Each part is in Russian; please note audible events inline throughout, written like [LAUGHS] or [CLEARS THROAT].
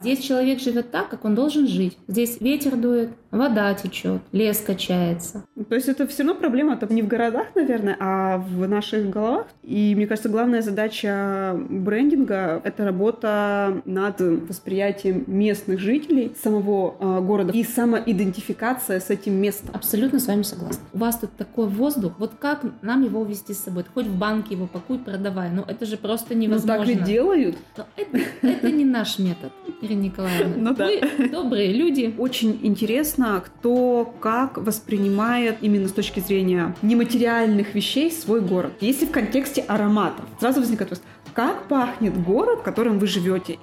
Здесь человек живет так, как он должен жить. Здесь ветер дует, вода течет, лес качается. То есть это все равно проблема это не в городах, наверное, а в наших головах. И мне кажется, главная задача брендинга — это работа над восприятием местных жителей самого э, города и самоидентификация с этим местом. Абсолютно с вами согласна. У вас тут такой воздух, вот как нам его увезти с собой? Хоть в банке его пакуй, продавай. Ну это же просто невозможно. Ну так и делают. Но это, это не наш метод. Ирина Николаевна. Ну, да. Вы добрые люди. Очень интересно, кто как воспринимает именно с точки зрения нематериальных вещей свой город. Если в контексте ароматов, сразу возникает вопрос, как пахнет город, в котором вы живете?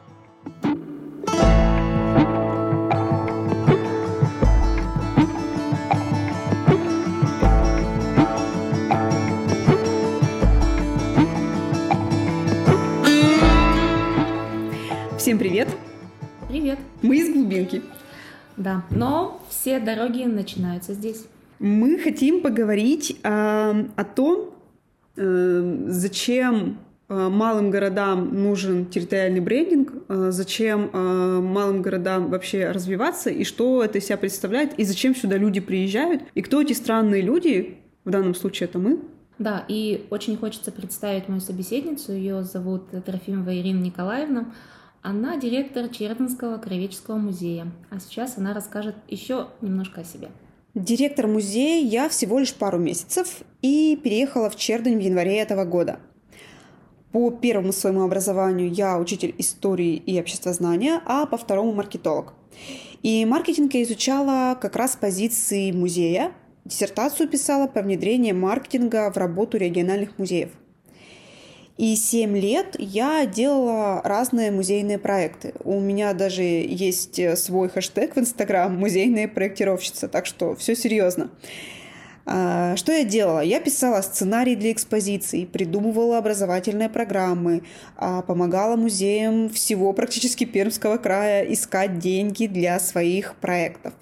Всем привет! Привет. Мы из глубинки. Да, но все дороги начинаются здесь. Мы хотим поговорить э, о том, э, зачем э, малым городам нужен территориальный брендинг, э, зачем э, малым городам вообще развиваться, и что это из себя представляет, и зачем сюда люди приезжают, и кто эти странные люди, в данном случае это мы. Да, и очень хочется представить мою собеседницу, ее зовут Трофимова Ирина Николаевна. Она директор Чердынского краеведческого музея, а сейчас она расскажет еще немножко о себе. Директор музея я всего лишь пару месяцев и переехала в Чердынь в январе этого года. По первому своему образованию я учитель истории и обществознания, а по второму маркетолог. И маркетинг я изучала как раз с позиции музея. Диссертацию писала по внедрению маркетинга в работу региональных музеев – и 7 лет я делала разные музейные проекты. У меня даже есть свой хэштег в Инстаграм «Музейная проектировщица», так что все серьезно. А, что я делала? Я писала сценарий для экспозиций, придумывала образовательные программы, а, помогала музеям всего практически Пермского края искать деньги для своих проектов.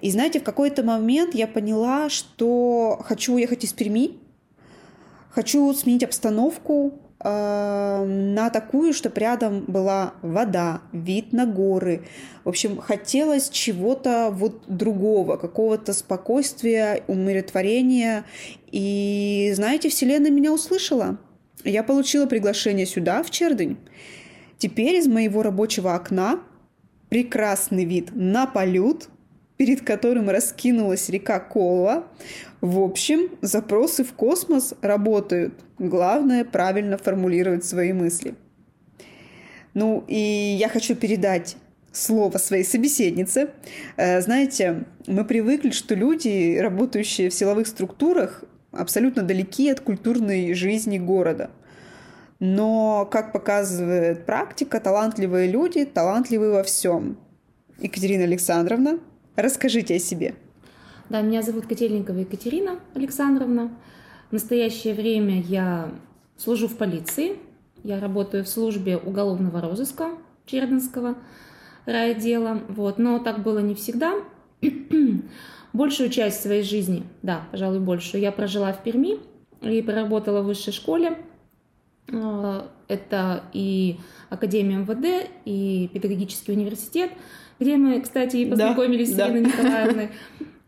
И знаете, в какой-то момент я поняла, что хочу уехать из Перми, Хочу сменить обстановку э, на такую, чтобы рядом была вода, вид на горы. В общем, хотелось чего-то вот другого, какого-то спокойствия, умиротворения. И, знаете, Вселенная меня услышала. Я получила приглашение сюда, в Чердынь. Теперь из моего рабочего окна прекрасный вид на полют, перед которым раскинулась река Кола. В общем, запросы в космос работают. Главное правильно формулировать свои мысли. Ну и я хочу передать слово своей собеседнице. Э, знаете, мы привыкли, что люди, работающие в силовых структурах, абсолютно далеки от культурной жизни города. Но, как показывает практика, талантливые люди талантливы во всем. Екатерина Александровна, Расскажите о себе. Да, меня зовут Котельникова Екатерина Александровна. В настоящее время я служу в полиции. Я работаю в службе уголовного розыска Чердынского райотдела. Вот. Но так было не всегда. [CLEARS THROAT] Большую часть своей жизни, да, пожалуй, большую, я прожила в Перми и проработала в высшей школе. А, это и Академия МВД, и педагогический университет – где мы, кстати, и познакомились да, с Ириной да. Николаевной. [LAUGHS]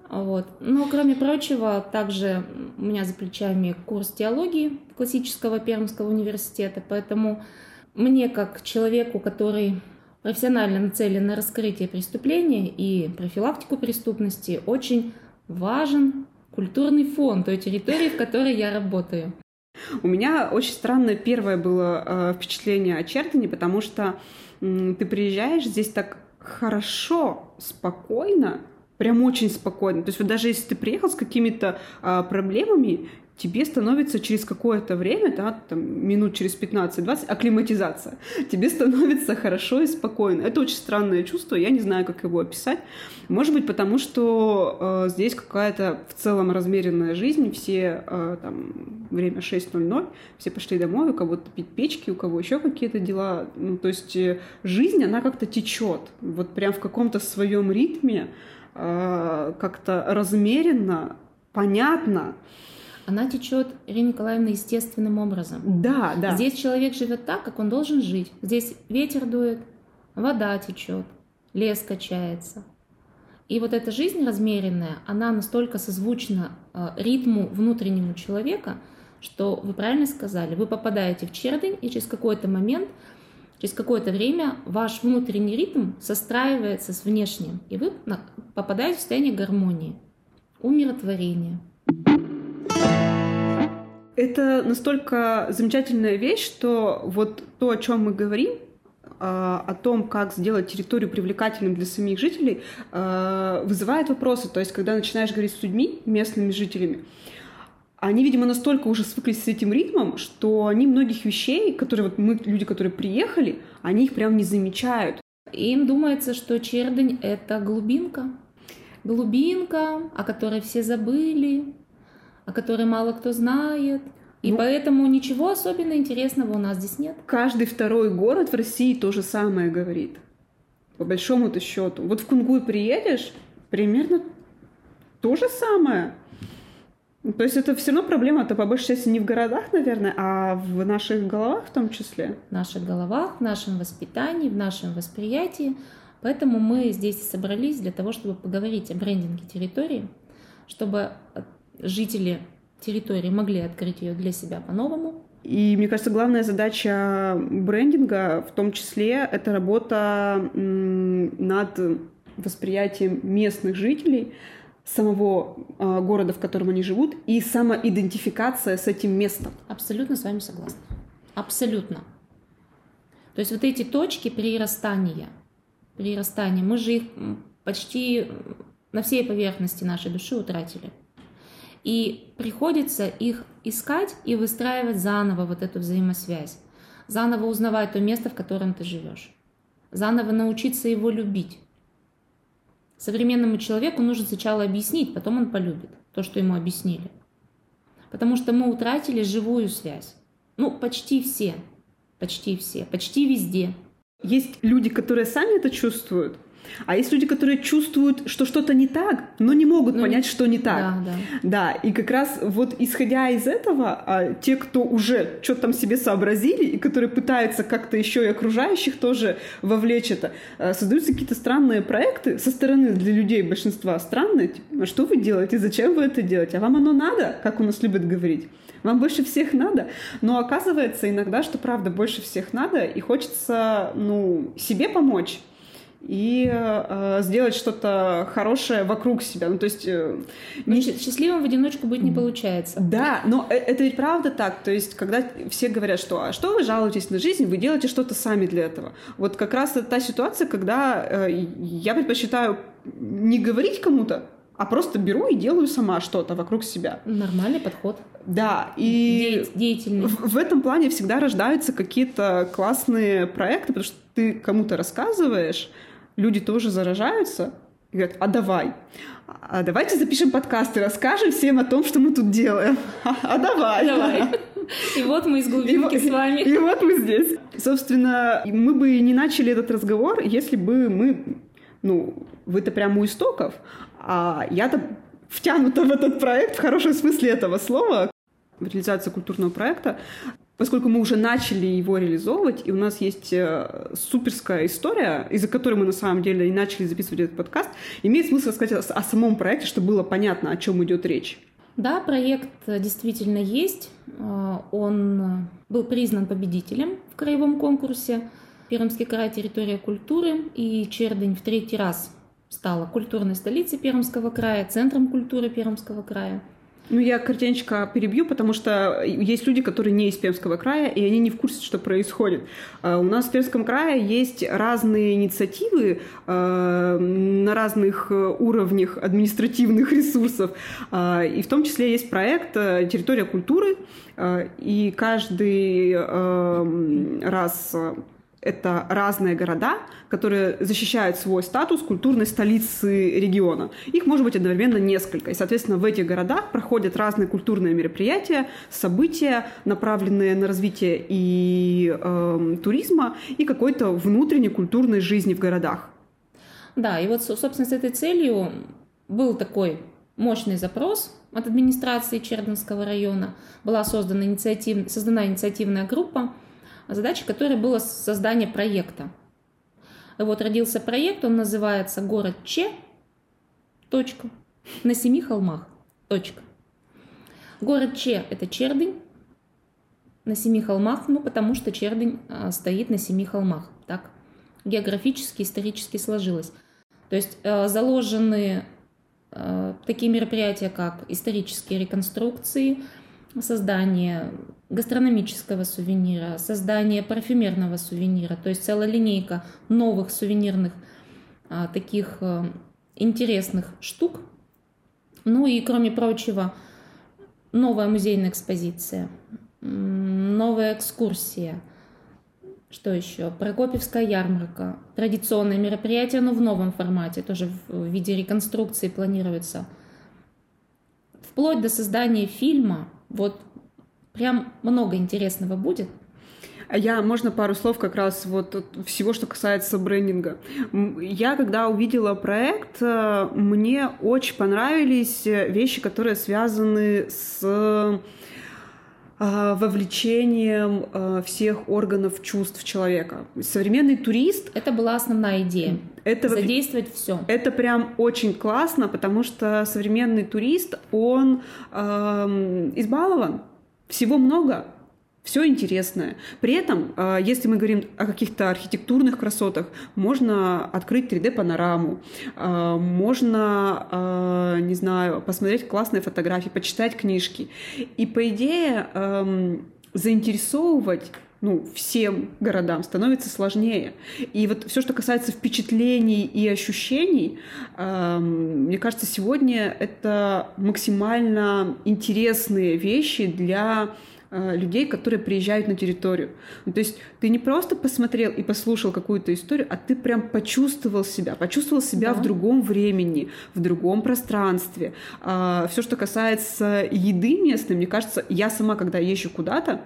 Вот. Но, кроме прочего, также у меня за плечами курс теологии классического Пермского университета, поэтому мне, как человеку, который профессионально нацелен на раскрытие преступления и профилактику преступности, очень важен культурный фон той территории, в которой я работаю. У меня очень странное первое было э, впечатление о Чертане, потому что ты приезжаешь, здесь так хорошо, спокойно, прям очень спокойно. То есть вот даже если ты приехал с какими-то а, проблемами, тебе становится через какое-то время, да, там, минут через 15-20, акклиматизация. Тебе становится хорошо и спокойно. Это очень странное чувство, я не знаю, как его описать. Может быть, потому что э, здесь какая-то в целом размеренная жизнь, все э, там время 6.00, все пошли домой, у кого-то пить печки, у кого еще какие-то дела. Ну, то есть э, жизнь, она как-то течет, вот прям в каком-то своем ритме, э, как-то размеренно, понятно она течет, Ирина Николаевна, естественным образом. Да, да. Здесь человек живет так, как он должен жить. Здесь ветер дует, вода течет, лес качается. И вот эта жизнь размеренная, она настолько созвучна э, ритму внутреннему человека, что вы правильно сказали, вы попадаете в чердень, и через какой-то момент, через какое-то время ваш внутренний ритм состраивается с внешним, и вы попадаете в состояние гармонии, умиротворения. Это настолько замечательная вещь, что вот то, о чем мы говорим, а, о том, как сделать территорию привлекательным для самих жителей, а, вызывает вопросы. То есть, когда начинаешь говорить с людьми, местными жителями, они, видимо, настолько уже свыклись с этим ритмом, что они многих вещей, которые вот мы, люди, которые приехали, они их прям не замечают. Им думается, что Чердень — это глубинка. Глубинка, о которой все забыли, о которой мало кто знает. И ну, поэтому ничего особенно интересного у нас здесь нет. Каждый второй город в России то же самое говорит. По большому-то счету. Вот в Кунгуй приедешь, примерно то же самое. То есть это все равно проблема-то по большей части не в городах, наверное, а в наших головах в том числе. В наших головах, в нашем воспитании, в нашем восприятии. Поэтому мы здесь собрались для того, чтобы поговорить о брендинге территории, чтобы жители территории могли открыть ее для себя по-новому. И мне кажется, главная задача брендинга в том числе это работа над восприятием местных жителей, самого э, города, в котором они живут, и самоидентификация с этим местом. Абсолютно с вами согласна. Абсолютно. То есть вот эти точки прирастания, прирастания, мы же их почти на всей поверхности нашей души утратили. И приходится их искать и выстраивать заново вот эту взаимосвязь. Заново узнавать то место, в котором ты живешь. Заново научиться его любить. Современному человеку нужно сначала объяснить, потом он полюбит то, что ему объяснили. Потому что мы утратили живую связь. Ну, почти все. Почти все. Почти везде. Есть люди, которые сами это чувствуют, а есть люди, которые чувствуют, что что-то не так, но не могут ну, понять, что не так. Да, да. да, и как раз вот исходя из этого, а, те, кто уже что-то там себе сообразили, и которые пытаются как-то еще и окружающих тоже вовлечь это, а, создаются какие-то странные проекты со стороны для людей большинства странные. Типа, а что вы делаете, зачем вы это делаете? А вам оно надо, как у нас любят говорить? Вам больше всех надо. Но оказывается иногда, что правда больше всех надо, и хочется, ну, себе помочь и э, сделать что-то хорошее вокруг себя. Ну, то есть... Э, не... Счастливым в одиночку быть не получается. Да, но э, это ведь правда так. То есть, когда все говорят, что «а что вы жалуетесь на жизнь, вы делаете что-то сами для этого». Вот как раз это та ситуация, когда э, я предпочитаю не говорить кому-то, а просто беру и делаю сама что-то вокруг себя. Нормальный подход. Да, и деятельный. В, в этом плане всегда рождаются какие-то классные проекты, потому что ты кому-то рассказываешь, люди тоже заражаются и говорят, а давай, а давайте запишем подкаст и расскажем всем о том, что мы тут делаем. [LAUGHS] А давай. Давай. [LAUGHS] И вот мы из глубинки и, с вами. И вот мы здесь. Собственно, мы бы не начали этот разговор, если бы мы, ну, вы-то прямо у истоков, а я-то втянута в этот проект в хорошем смысле этого слова, в реализацию культурного проекта поскольку мы уже начали его реализовывать, и у нас есть э, суперская история, из-за которой мы на самом деле и начали записывать этот подкаст, имеет смысл рассказать о, самом проекте, чтобы было понятно, о чем идет речь. Да, проект действительно есть. Э, он был признан победителем в краевом конкурсе Пермский край территория культуры, и Чердень в третий раз стала культурной столицей Пермского края, центром культуры Пермского края. Ну, я картиночка перебью, потому что есть люди, которые не из Пермского края, и они не в курсе, что происходит. А, у нас в Пермском крае есть разные инициативы а, на разных уровнях административных ресурсов, а, и в том числе есть проект «Территория культуры», и каждый раз это разные города, которые защищают свой статус культурной столицы региона. Их может быть одновременно несколько. И, соответственно, в этих городах проходят разные культурные мероприятия, события, направленные на развитие и э, туризма, и какой-то внутренней культурной жизни в городах. Да, и вот, собственно, с этой целью был такой мощный запрос от администрации Чердынского района. Была создана, инициатив... создана инициативная группа – задача которой было создание проекта. И вот родился проект, он называется «Город Че. Точка. На семи холмах. Точка. Город Че – это Чердынь. На семи холмах, ну, потому что Чердынь а, стоит на семи холмах. Так географически, исторически сложилось. То есть а, заложены а, такие мероприятия, как исторические реконструкции, создание гастрономического сувенира, создание парфюмерного сувенира, то есть целая линейка новых сувенирных а, таких а, интересных штук. Ну и, кроме прочего, новая музейная экспозиция, новая экскурсия. Что еще? Прокопьевская ярмарка. Традиционное мероприятие, но в новом формате, тоже в виде реконструкции планируется. Вплоть до создания фильма, вот прям много интересного будет. А я, можно пару слов как раз вот всего, что касается брендинга. Я, когда увидела проект, э, мне очень понравились вещи, которые связаны с э, вовлечением э, всех органов чувств человека. Современный турист... Это была основная идея. Это, Задействовать все. Это прям очень классно, потому что современный турист, он э, избалован. Всего много, все интересное. При этом, а, если мы говорим о каких-то архитектурных красотах, можно открыть 3D-панораму, а, можно, а, не знаю, посмотреть классные фотографии, почитать книжки. И, по идее, заинтересовывать ну, всем городам становится сложнее. И вот все, что касается впечатлений и ощущений, э, мне кажется, сегодня это максимально интересные вещи для Э, людей, которые приезжают на территорию. Ну, то есть ты не просто посмотрел и послушал какую-то историю, а ты прям почувствовал себя, почувствовал себя да. в другом времени, в другом пространстве. А, все, что касается еды местной, мне кажется, я сама, когда езжу куда-то,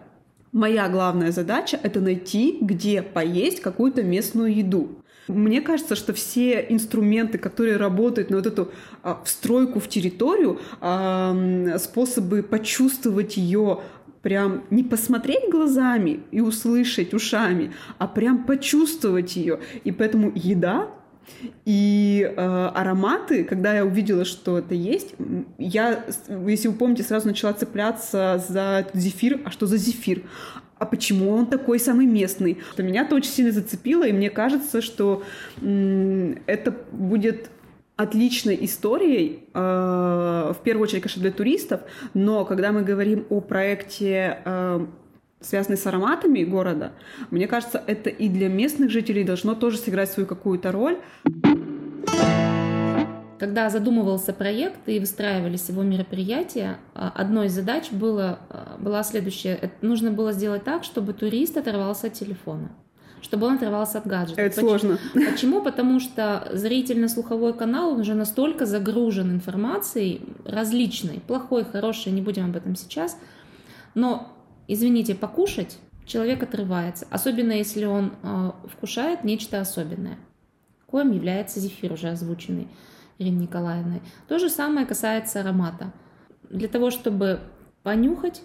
Моя главная задача — это найти, где поесть какую-то местную еду. Мне кажется, что все инструменты, которые работают на вот эту а, встройку в территорию, а, способы почувствовать ее прям не посмотреть глазами и услышать ушами, а прям почувствовать ее. И поэтому еда и э, ароматы, когда я увидела, что это есть, я, если вы помните, сразу начала цепляться за зефир. А что за зефир? А почему он такой самый местный? Что меня это очень сильно зацепило, и мне кажется, что это будет отличной историей, э, в первую очередь, конечно, для туристов, но когда мы говорим о проекте, э, связанный с ароматами города, мне кажется, это и для местных жителей должно тоже сыграть свою какую-то роль. Когда задумывался проект и выстраивались его мероприятия, а, одной из задач было, была следующая. Нужно было сделать так, чтобы турист оторвался от телефона чтобы он отрывался от гаджетов. Это Почему? сложно. Почему? Потому что зрительно-слуховой канал, он уже настолько загружен информацией различной, плохой, хорошей, не будем об этом сейчас. Но, извините, покушать человек отрывается, особенно если он э, вкушает нечто особенное, коим является зефир, уже озвученный Ириной Николаевной. То же самое касается аромата. Для того, чтобы понюхать,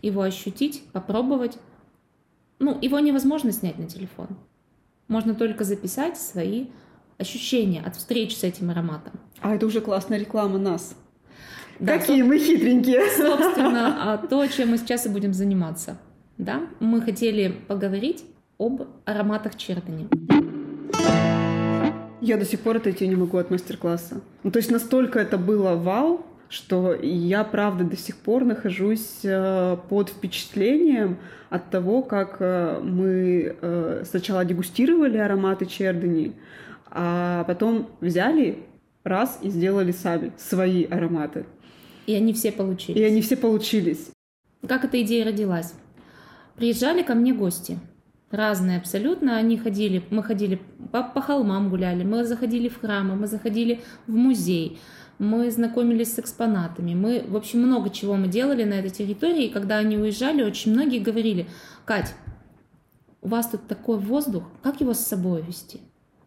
его ощутить, попробовать, ну, его невозможно снять на телефон. Можно только записать свои ощущения от встречи с этим ароматом. А это уже классная реклама нас. Да, Какие мы хитренькие. Собственно, [LAUGHS] а то, чем мы сейчас и будем заниматься. Да, мы хотели поговорить об ароматах Чердани. Я до сих пор отойти не могу от мастер-класса. Ну, то есть настолько это было вау, что я, правда, до сих пор нахожусь э, под впечатлением от того, как э, мы э, сначала дегустировали ароматы чердани, а потом взяли раз и сделали сами свои ароматы. И они все получились. И они все получились. Как эта идея родилась? Приезжали ко мне гости, разные абсолютно. Они ходили, мы ходили по, по холмам гуляли, мы заходили в храмы, мы заходили в музей мы знакомились с экспонатами, мы, в общем, много чего мы делали на этой территории, и когда они уезжали, очень многие говорили, Кать, у вас тут такой воздух, как его с собой вести?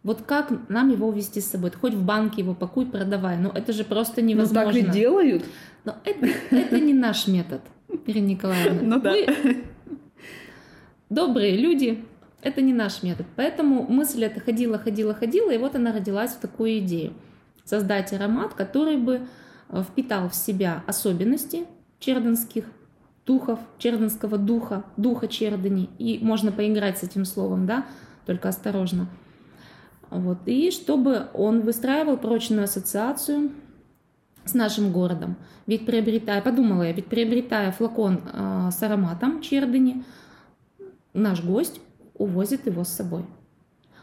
Вот как нам его увезти с собой? Ты хоть в банке его пакуй, продавай. Ну, это же просто невозможно. Ну, так и делают. Но это, это не наш метод, Ирина Николаевна. Ну да. Мы добрые люди, Это не наш метод. Поэтому мысль эта ходила, ходила, ходила, и вот она родилась в такую идею. Создать аромат, который бы э, впитал в себя особенности черденских духов, черденского духа, духа чердени. И можно поиграть с этим словом, да, только осторожно. Вот. И чтобы он выстраивал прочную ассоциацию с нашим городом. Ведь приобретая, подумала я, ведь приобретая флакон э, с ароматом чердени, наш гость увозит его с собой.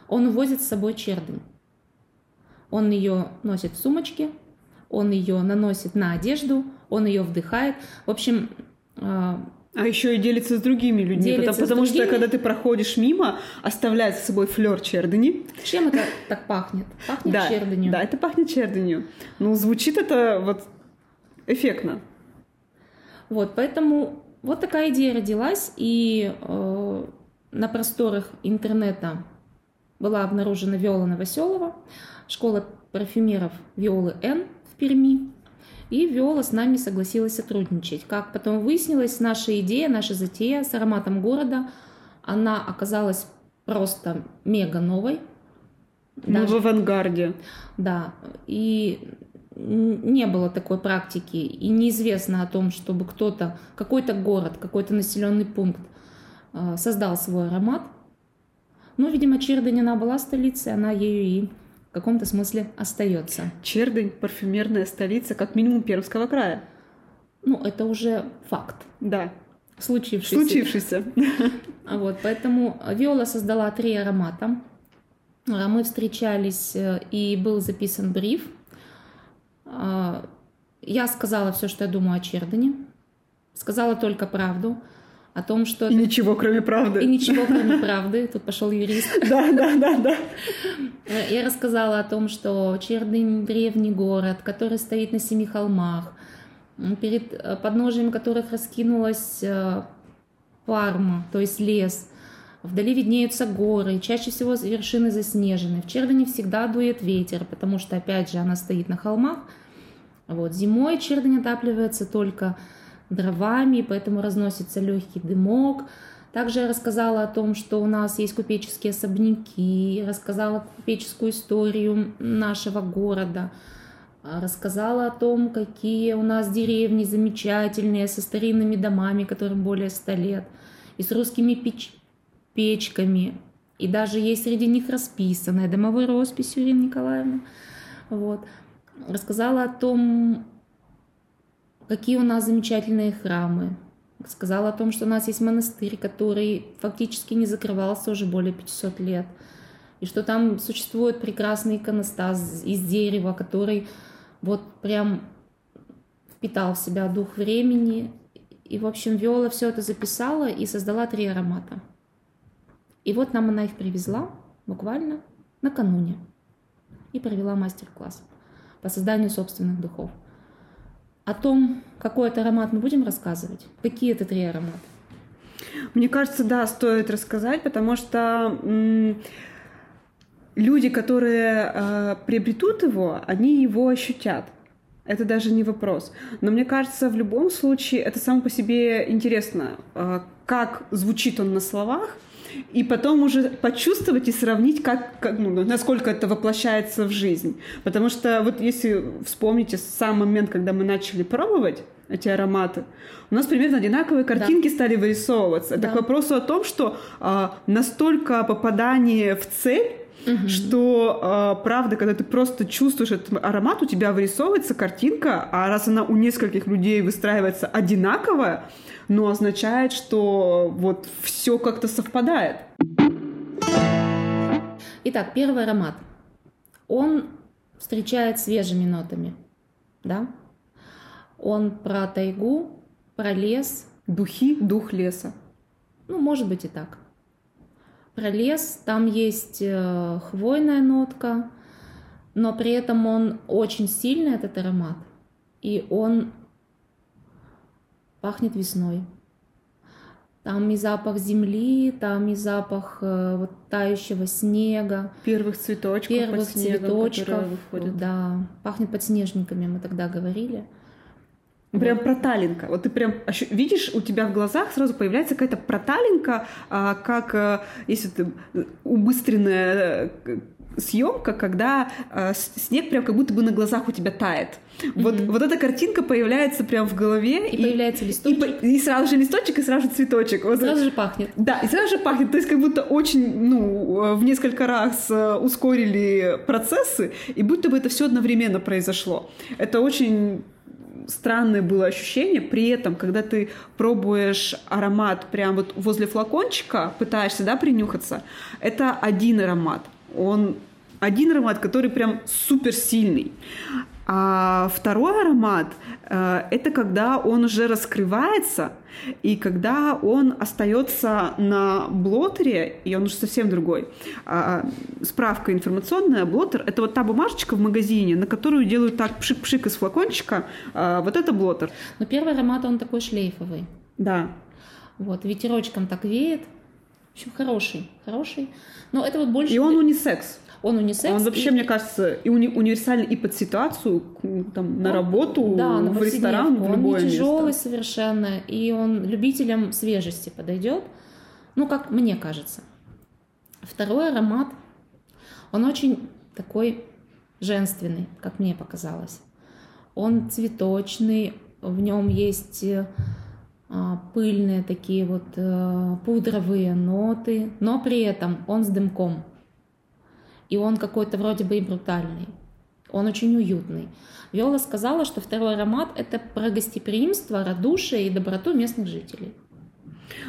Он увозит с собой чердень. Он ее носит в сумочке, он ее наносит на одежду, он ее вдыхает. В общем, а, а еще и делится с другими людьми, делится потому, потому другими. что когда ты проходишь мимо, оставляет с собой флер чердени. Чем это так пахнет? Пахнет да, черденью. Да, это пахнет черденью. Ну, звучит это вот эффектно. Вот, поэтому вот такая идея родилась, и э, на просторах интернета была обнаружена Виола Новоселова, школа парфюмеров Виолы Н в Перми. И Виола с нами согласилась сотрудничать. Как потом выяснилось, наша идея, наша затея с ароматом города, она оказалась просто мега новой. Мы Даже... в авангарде. Да, и не было такой практики, и неизвестно о том, чтобы кто-то, какой-то город, какой-то населенный пункт э, создал свой аромат. Ну, видимо, Чердень, она была столицей, она ею и в каком-то смысле остается. Чердень – парфюмерная столица, как минимум Пермского края. Ну, это уже факт. Да. Случившийся. Случившийся. Вот, поэтому Виола создала три аромата. А мы встречались, э, и был записан бриф. А, я сказала все, что я думаю о Чердене. Сказала только правду о том, что... И ничего, кроме правды. И ничего, кроме правды. Тут пошел юрист. [LAUGHS] Да, да, да, да. Я рассказала о том, что Чердынь — древний город, который стоит на семи холмах, перед подножием которых раскинулась э, Парма, то есть лес. Вдали виднеются горы, чаще всего вершины заснежены. В Чердыне всегда дует ветер, потому что, опять же, она стоит на холмах. Вот. Зимой Чердынь отапливается только дровами, поэтому разносится легкий дымок. Также я рассказала о том, что у нас есть купеческие особняки, рассказала купеческую историю нашего города, рассказала о том, какие у нас деревни замечательные, со старинными домами, которым более ста лет, и с русскими печ печками, и даже есть среди них расписанная домовой роспись Ирина Николаевна. Вот. Рассказала о том, какие у нас замечательные храмы. Сказала о том, что у нас есть монастырь, который фактически не закрывался уже более 500 лет. И что там существует прекрасный иконостас из дерева, который вот прям впитал в себя дух времени. И, в общем, Виола все это записала и создала три аромата. И вот нам она их привезла буквально накануне и провела мастер-класс по созданию собственных духов. О том, какой это аромат, мы будем рассказывать? Какие это три аромата? Мне кажется, да, стоит рассказать, потому что люди, которые э, приобретут его, они его ощутят. Это даже не вопрос. Но мне кажется, в любом случае это само по себе интересно, э, как звучит он на словах, и потом уже почувствовать и сравнить, как, как, ну, насколько это воплощается в жизнь. Потому что вот если вспомните сам момент, когда мы начали пробовать эти ароматы, у нас примерно одинаковые картинки да. стали вырисовываться. Да. Это к вопросу о том, что а, настолько попадание в цель Угу. Что э, правда, когда ты просто чувствуешь этот аромат, у тебя вырисовывается картинка, а раз она у нескольких людей выстраивается одинаковая, ну означает, что вот все как-то совпадает. Итак, первый аромат. Он встречает свежими нотами, да? Он про тайгу, про лес. Духи, дух леса. Ну, может быть и так про лес. Там есть э, хвойная нотка, но при этом он очень сильный, этот аромат. И он пахнет весной. Там и запах земли, там и запах э, вот тающего снега. Первых цветочков Первых под снегом, цветочков, выходят. да. Пахнет подснежниками, мы тогда говорили. Прям проталинка. Вот ты прям видишь, у тебя в глазах сразу появляется какая-то проталинка, а, как а, если ты э, убыстренная э, съемка, когда снег прям как будто бы на глазах у тебя тает. Вот, Мгм. вот эта картинка появляется прям в голове. И появляется и, листочек. по- и сразу же листочек, и сразу же цветочек. Вот Сразу же пахнет. да, и сразу же пахнет, то есть как будто очень, ну, э, в несколько раз э, ускорили процессы, и будто бы это все одновременно произошло. Это очень странное было ощущение, при этом, когда ты пробуешь аромат прям вот возле флакончика, пытаешься, да, принюхаться, это один аромат. Он один аромат, который прям супер сильный. А второй аромат э, это когда он уже раскрывается, и когда он остается на блотере, и он уже совсем другой. А, справка информационная, блотер это вот та бумажечка в магазине, на которую делают так пшик-пшик из флакончика. а, вот это блотер. Но первый аромат, он такой шлейфовый. Да. Вот, ветерочком так веет. В общем, хороший, хороший. Но это вот больше... И он унисекс. он унисекс. Он вообще, и- мне кажется, и уни- универсальный и под ситуацию, там, на Он- работу, да, на в ресторан, в любое Он не тяжелый место. совершенно, и он любителям свежести подойдет. Ну, как мне кажется. Второй аромат, он очень такой женственный, как мне показалось. Он цветочный, в нем есть э, пыльные такие вот э, пудровые ноты, но при этом он с дымком. И он какой-то вроде бы и брутальный. Он очень уютный. Виола сказала, что второй аромат – это про гостеприимство, радушие и доброту местных жителей.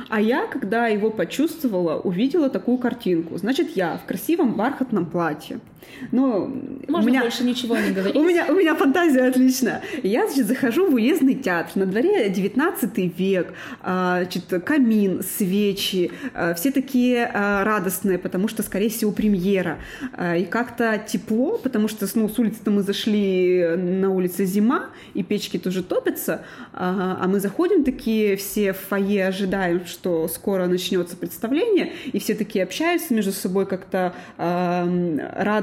А я, когда его почувствовала, увидела такую картинку. Значит, я в красивом бархатном платье. Ну, Можно у меня... больше ничего не [LAUGHS] говорить. У меня, у меня фантазия отличная. Я, значит, захожу в уездный театр. На дворе 19 век. а, Значит, камин, свечи. а, Все такие а, радостные, потому что, скорее всего, премьера. И как-то тепло, потому что ну, с улицы-то мы зашли, на улице зима, и печки тоже топятся. А мы заходим такие все в фойе, ожидаем, что скоро начнется представление, и все такие общаются между собой как-то а,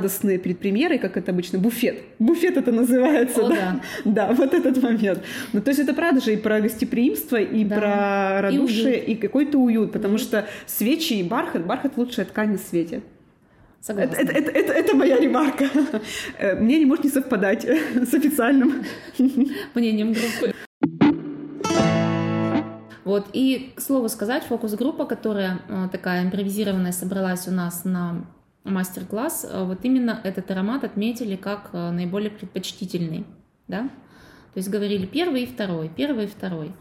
радостные перед премьерой, как это обычно, буфет. Буфет это называется, О, да? Да, вот этот момент. Ну, то есть это правда же и про гостеприимство, и Да. про И радушие, уют. и, какой-то уют, потому что свечи и бархат, бархат лучшая ткань на свете. Согласна. Это, это, это, это моя ремарка. Э, Мне не может не совпадать [LAUGHS] с официальным. [LAUGHS] мнением группы. Вот, и, к слову сказать, фокус-группа, которая э, такая импровизированная собралась у нас на мастер-класс, э, вот именно этот аромат отметили как э, наиболее предпочтительный, да, то есть говорили первый и второй, первый и второй.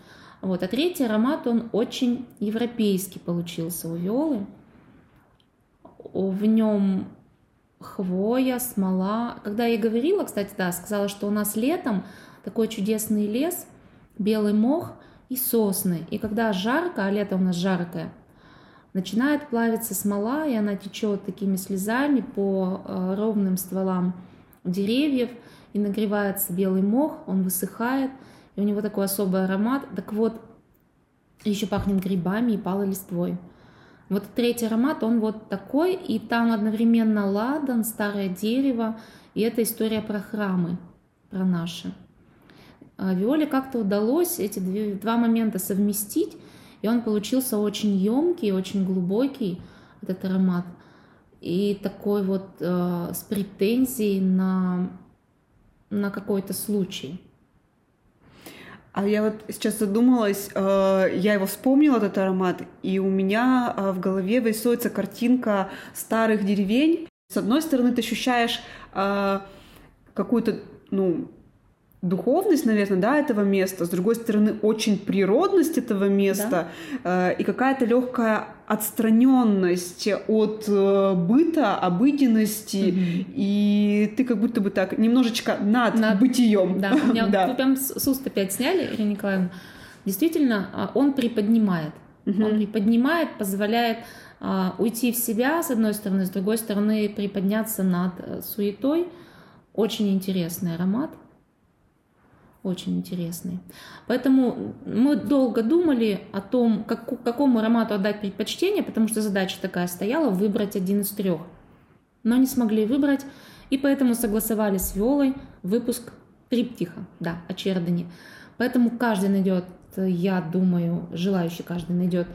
Вот, а третий аромат, он очень европейский получился у Виолы. В нем хвоя, смола. Когда я говорила, кстати, да, сказала, что у нас летом такой чудесный лес, белый мох и сосны. И когда жарко, а лето у нас жаркое, начинает плавиться смола, и она течет такими слезами по э, ровным стволам деревьев, и нагревается белый мох, он высыхает, и у него такой особый аромат. Так вот, еще пахнет грибами и палой листвой. Вот третий аромат, он вот такой, и там одновременно ладан, старое дерево, и это история про храмы, про наши. А Виоле как-то удалось эти два момента совместить, и он получился очень емкий, очень глубокий, этот аромат, и такой вот э, с претензией на, на какой-то случай. А я вот сейчас задумалась, э, я его вспомнила, этот аромат, и у меня э, в голове вырисуется картинка старых деревень. С одной стороны, ты ощущаешь э, какую-то, ну, духовность, наверное, да, этого места, с другой стороны, очень природность этого места э, и какая-то легкая отстраненность от э, быта, обыденности, Мгм. и ты как будто бы так немножечко над, Над- бытием. Да, у меня [LAUGHS] Да. прям с уст опять сняли, Ирина Николаевна. Действительно, а, он приподнимает. Мгм. Он приподнимает, позволяет а, уйти в себя, с одной стороны, с другой стороны, приподняться над э, суетой. Очень интересный аромат. Очень интересный. Поэтому мы долго думали о том, как, какому аромату отдать предпочтение, потому что задача такая стояла выбрать один из трех. Но не смогли выбрать, и поэтому согласовали с Виолой выпуск триптиха, да, о Чердане. Поэтому каждый найдет, я думаю, желающий каждый найдет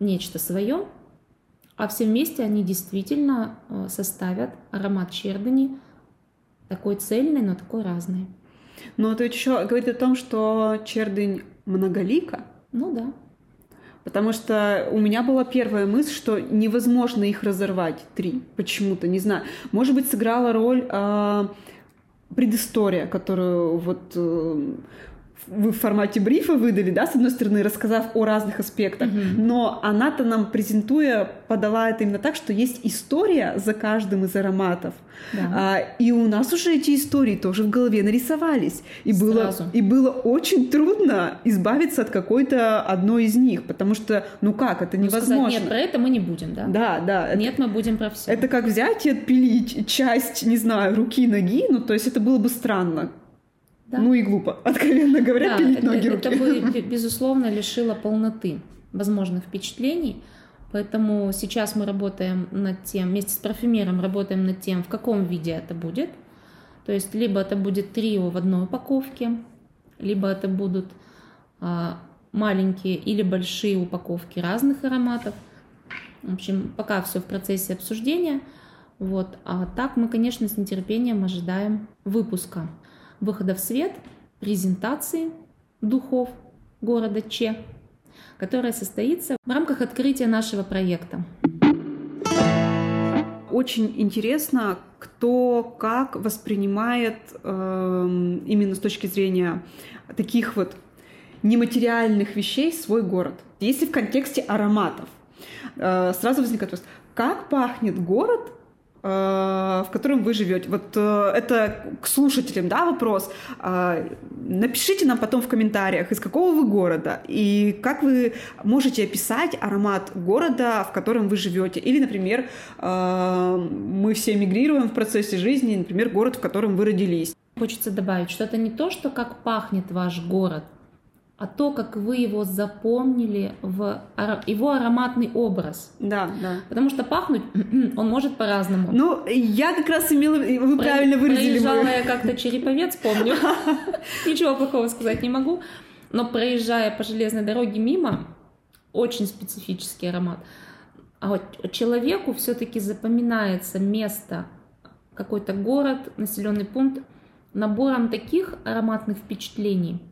нечто свое, а все вместе они действительно э, составят аромат чердани такой цельный, но такой разный. Но это еще говорит о том, что чердень многолика. Ну да. Потому что у меня была первая мысль, что невозможно их разорвать три почему-то, не знаю. Может быть, сыграла роль э, предыстория, которую вот э, в формате брифа выдали, да, с одной стороны, рассказав о разных аспектах, mm-hmm. но она-то нам, презентуя, подала это именно так, что есть история за каждым из ароматов. Да. А, и у нас уже эти истории тоже в голове нарисовались. И было, и было очень трудно избавиться от какой-то одной из них, потому что, ну как, это невозможно. Ну, сказать, нет, про это мы не будем, да? Да, да. Нет, это, мы будем про все. Это как взять и отпилить часть, не знаю, руки, ноги, ну то есть это было бы странно. Да. Ну и глупо, [LAUGHS] откровенно говоря, да, пилить ноги это, это бы, [LAUGHS] безусловно, лишило полноты возможных впечатлений. Поэтому сейчас мы работаем над тем, вместе с парфюмером работаем над тем, в каком виде это будет. То есть либо это будет трио в одной упаковке, либо это будут а, маленькие или большие упаковки разных ароматов. В общем, пока все в процессе обсуждения. Вот. А так мы, конечно, с нетерпением ожидаем выпуска выхода в свет презентации духов города Че, которая состоится в рамках открытия нашего проекта. Очень интересно, кто как воспринимает э, именно с точки зрения таких вот нематериальных вещей свой город. Если в контексте ароматов, э, сразу возникает вопрос, как пахнет город в котором вы живете. Вот э, это к слушателям, да, вопрос. Э, напишите нам потом в комментариях, из какого вы города и как вы можете описать аромат города, в котором вы живете. Или, например, мы все мигрируем в процессе жизни, например, город, в котором вы родились. Хочется добавить, что это не то, что как пахнет ваш город, а то, как вы его запомнили в его ароматный образ. Да, да. Потому что пахнуть [CLEARS THROAT] он может по-разному. Ну, я как раз имела, вы Про, правильно выразили. Проезжала мою... я [LAUGHS] как-то Череповец, помню. [LAUGHS] Ничего плохого сказать не могу. Но проезжая по железной дороге мимо, очень специфический аромат. А вот человеку все-таки запоминается место, какой-то город, населенный пункт набором таких ароматных впечатлений –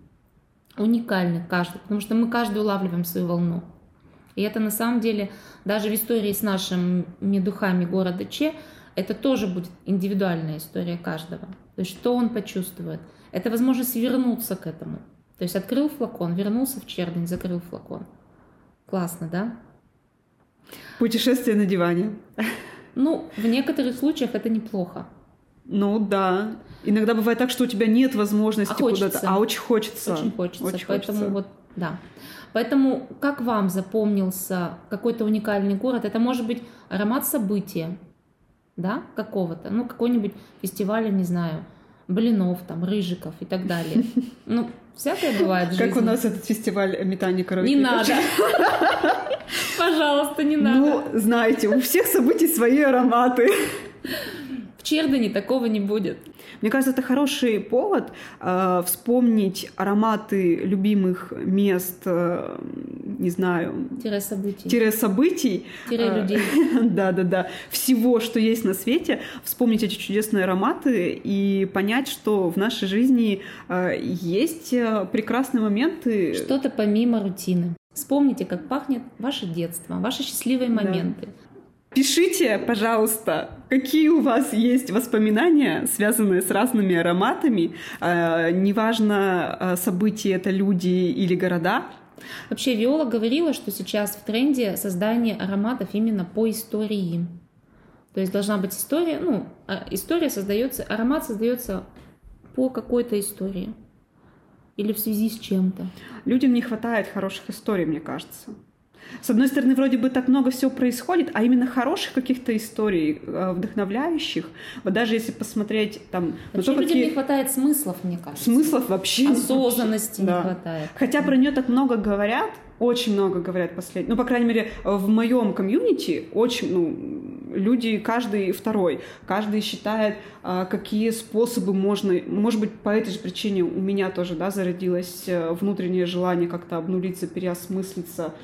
уникальны каждый, потому что мы каждый улавливаем свою волну. И это на самом деле, даже в истории с нашими духами города Че, это тоже будет индивидуальная история каждого. То есть что он почувствует. Это возможность вернуться к этому. То есть открыл флакон, вернулся в чердень, закрыл флакон. Классно, да? Путешествие на диване. Ну, в некоторых случаях это неплохо. Ну да. Иногда бывает так, что у тебя нет возможности а куда-то, а очень хочется. Очень хочется. Очень Поэтому хочется. вот, да. Поэтому как вам запомнился какой-то уникальный город? Это может быть аромат события, да, какого-то, ну, какой-нибудь фестиваля, не знаю, блинов, там, рыжиков и так далее. [LAUGHS] Ну, всякое бывает в жизни. Как у нас этот фестиваль метания коровьих Не надо. [LAUGHS] Пожалуйста, не надо. Ну, знаете, у всех событий свои ароматы. [LAUGHS] В Чердане такого не будет. Мне кажется, это хороший повод э, вспомнить ароматы любимых мест, э, не знаю... Тире событий. Тире событий. Тире э, людей. [LAUGHS] Да-да-да. Всего, что есть на свете. Вспомнить эти чудесные ароматы и понять, что в нашей жизни э, есть э, прекрасные моменты. Что-то помимо рутины. Вспомните, как пахнет ваше детство, ваши счастливые моменты. Да. Пишите, пожалуйста, какие у вас есть воспоминания, связанные с разными ароматами. Э, неважно, э, события это люди или города. Вообще Виола говорила, что сейчас в тренде создание ароматов именно по истории. То есть должна быть история, ну, а история создается, аромат создается по какой-то истории или в связи с чем-то. Людям не хватает хороших историй, мне кажется. С одной стороны, вроде бы так много всего происходит, а именно хороших каких-то историй, э, вдохновляющих. Вот даже если посмотреть там... Вообще людям какие... не хватает смыслов, мне кажется. Смыслов вообще Осознанности вообще. не хватает. Хотя про нее так много говорят, очень много говорят последние. Ну, по крайней мере, в моем комьюнити очень, ну, люди, каждый второй, каждый считает, а, какие способы можно, может быть, по этой же причине у меня тоже, да, зародилось э, внутреннее желание как-то обнулиться, переосмыслиться,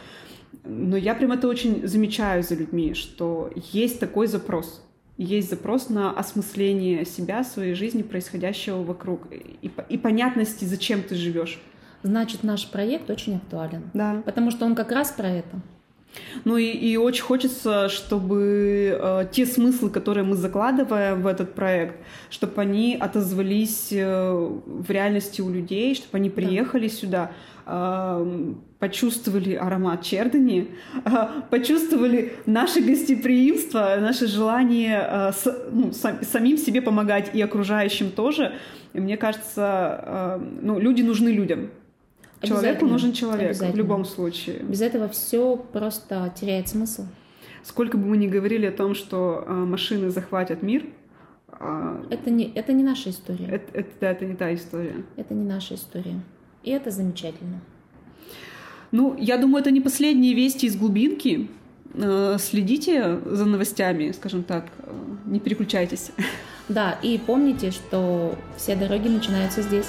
но я прям это очень замечаю за людьми, что есть такой запрос, есть запрос на осмысление себя, своей жизни, происходящего вокруг, и, и понятности, зачем ты живешь. Значит, наш проект очень актуален. Да. Потому что он как раз про это. Ну и, и очень хочется, чтобы э, те смыслы, которые мы закладываем в этот проект, чтобы они отозвались э, в реальности у людей, чтобы они приехали да. сюда, почувствовали аромат чердани, э, почувствовали наше гостеприимство, наше желание э, ну, сам, самим себе помогать и окружающим тоже. И мне кажется, э, ну, люди нужны людям. Человеку нужен человек в любом случае. Без этого все просто теряет смысл. Сколько бы мы ни говорили о том, что э, машины захватят мир, э, это не это не наша история. Это, это, да, это не та история. Это не наша история. И это замечательно. Ну, я думаю, это не последние вести из глубинки. Э, следите за новостями, скажем так, э, не переключайтесь. Да, и помните, что все дороги начинаются здесь.